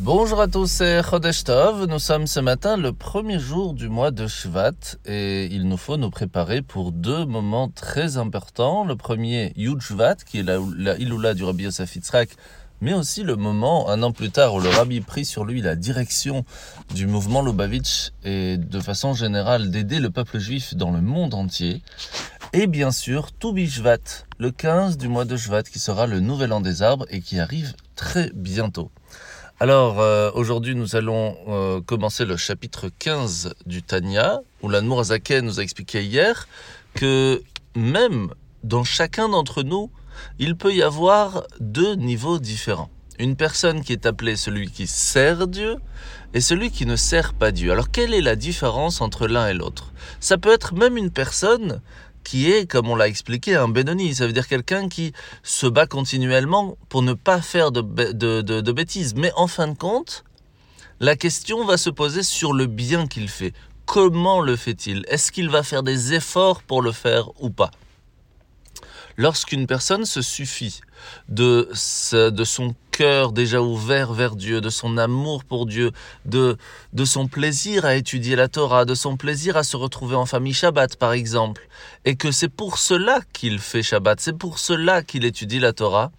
Bonjour à tous, c'est Chodesh Tov. Nous sommes ce matin le premier jour du mois de Shvat et il nous faut nous préparer pour deux moments très importants. Le premier, Yud Shvat, qui est la, la Iloula du Rabbi Yosef Yitzhak, mais aussi le moment, un an plus tard, où le Rabbi prit sur lui la direction du mouvement Lubavitch et de façon générale d'aider le peuple juif dans le monde entier. Et bien sûr, Toubi Shvat, le 15 du mois de Shvat, qui sera le nouvel an des arbres et qui arrive très bientôt. Alors, euh, aujourd'hui, nous allons euh, commencer le chapitre 15 du Tanya, où l'Anmour Azaken nous a expliqué hier que même dans chacun d'entre nous, il peut y avoir deux niveaux différents. Une personne qui est appelée celui qui sert Dieu et celui qui ne sert pas Dieu. Alors, quelle est la différence entre l'un et l'autre? Ça peut être même une personne qui est, comme on l'a expliqué, un Benoni. Ça veut dire quelqu'un qui se bat continuellement pour ne pas faire de, de, de, de bêtises. Mais en fin de compte, la question va se poser sur le bien qu'il fait. Comment le fait-il? Est-ce qu'il va faire des efforts pour le faire ou pas? Lorsqu'une personne se suffit de, de son cœur déjà ouvert vers Dieu, de son amour pour Dieu, de, de son plaisir à étudier la Torah, de son plaisir à se retrouver en famille Shabbat par exemple, et que c'est pour cela qu'il fait Shabbat, c'est pour cela qu'il étudie la Torah,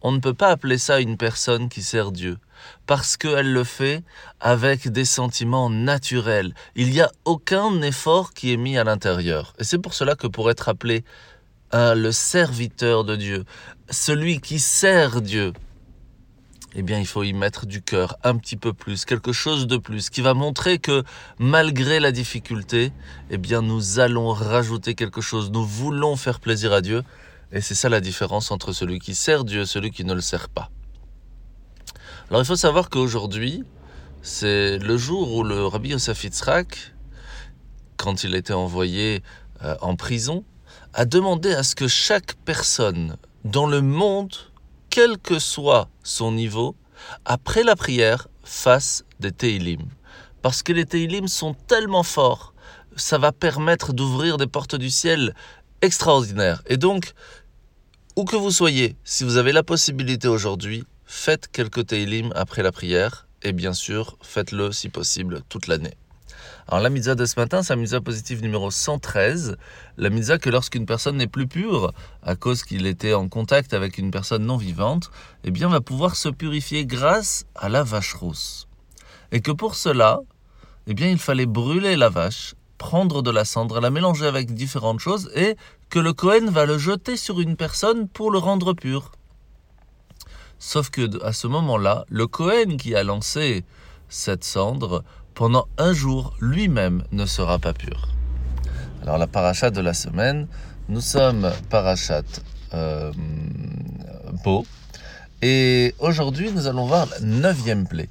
on ne peut pas appeler ça une personne qui sert Dieu, parce qu'elle le fait avec des sentiments naturels. Il n'y a aucun effort qui est mis à l'intérieur. Et c'est pour cela que pour être appelé euh, le serviteur de Dieu, celui qui sert Dieu, eh bien, il faut y mettre du cœur un petit peu plus, quelque chose de plus, qui va montrer que malgré la difficulté, eh bien, nous allons rajouter quelque chose. Nous voulons faire plaisir à Dieu. Et c'est ça la différence entre celui qui sert Dieu et celui qui ne le sert pas. Alors, il faut savoir qu'aujourd'hui, c'est le jour où le Rabbi Yosef Yitzhak, quand il était envoyé euh, en prison, a demandé à ce que chaque personne dans le monde, quel que soit son niveau, après la prière, fasse des Teilim. Parce que les Teilim sont tellement forts, ça va permettre d'ouvrir des portes du ciel extraordinaires. Et donc, où que vous soyez, si vous avez la possibilité aujourd'hui, faites quelques Teilim après la prière, et bien sûr, faites-le si possible toute l'année. Alors la mitzvah de ce matin, c'est la mitzvah positive numéro 113. La mitzvah que lorsqu'une personne n'est plus pure, à cause qu'il était en contact avec une personne non vivante, eh bien va pouvoir se purifier grâce à la vache rousse. Et que pour cela, eh bien il fallait brûler la vache, prendre de la cendre, la mélanger avec différentes choses, et que le Cohen va le jeter sur une personne pour le rendre pur. Sauf que à ce moment-là, le Cohen qui a lancé cette cendre pendant un jour lui-même ne sera pas pur. Alors la paracha de la semaine, nous sommes parachat euh, Beau, et aujourd'hui nous allons voir la neuvième plaie,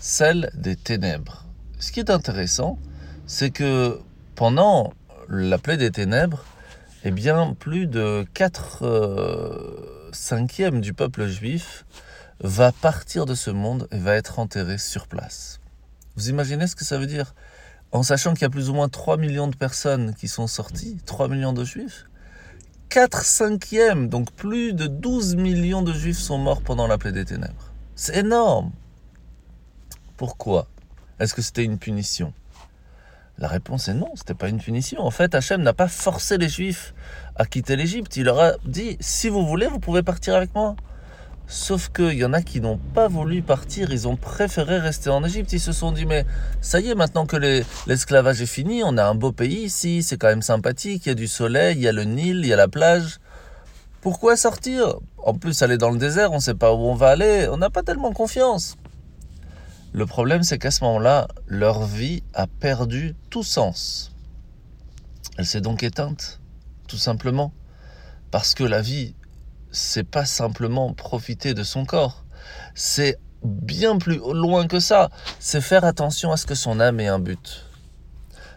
celle des ténèbres. Ce qui est intéressant, c'est que pendant la plaie des ténèbres, eh bien plus de 4 euh, cinquièmes du peuple juif va partir de ce monde et va être enterré sur place. Vous imaginez ce que ça veut dire En sachant qu'il y a plus ou moins 3 millions de personnes qui sont sorties, 3 millions de juifs, 4 cinquièmes, donc plus de 12 millions de juifs sont morts pendant la plaie des ténèbres. C'est énorme Pourquoi? Est-ce que c'était une punition? La réponse est non, c'était pas une punition. En fait, Hachem n'a pas forcé les juifs à quitter l'Égypte. Il leur a dit, si vous voulez, vous pouvez partir avec moi. Sauf qu'il y en a qui n'ont pas voulu partir, ils ont préféré rester en Égypte. Ils se sont dit, mais ça y est, maintenant que l'esclavage est fini, on a un beau pays ici, c'est quand même sympathique, il y a du soleil, il y a le Nil, il y a la plage. Pourquoi sortir? En plus, aller dans le désert, on ne sait pas où on va aller, on n'a pas tellement confiance. Le problème, c'est qu'à ce moment-là, leur vie a perdu tout sens. Elle s'est donc éteinte, tout simplement. Parce que la vie c'est pas simplement profiter de son corps. C'est bien plus loin que ça. C'est faire attention à ce que son âme ait un but.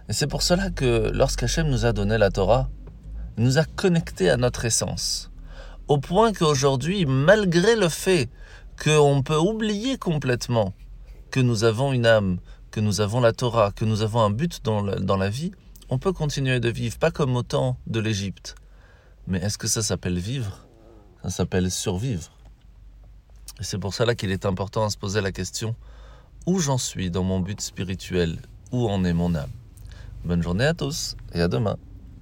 Et c'est pour cela que lorsqu'Hachem nous a donné la Torah, il nous a connectés à notre essence. Au point qu'aujourd'hui, malgré le fait qu'on peut oublier complètement que nous avons une âme, que nous avons la Torah, que nous avons un but dans la, dans la vie, on peut continuer de vivre, pas comme au temps de l'Égypte. Mais est-ce que ça s'appelle vivre? Ça s'appelle survivre. Et c'est pour cela qu'il est important à se poser la question où j'en suis dans mon but spirituel? Où en est mon âme? Bonne journée à tous et à demain.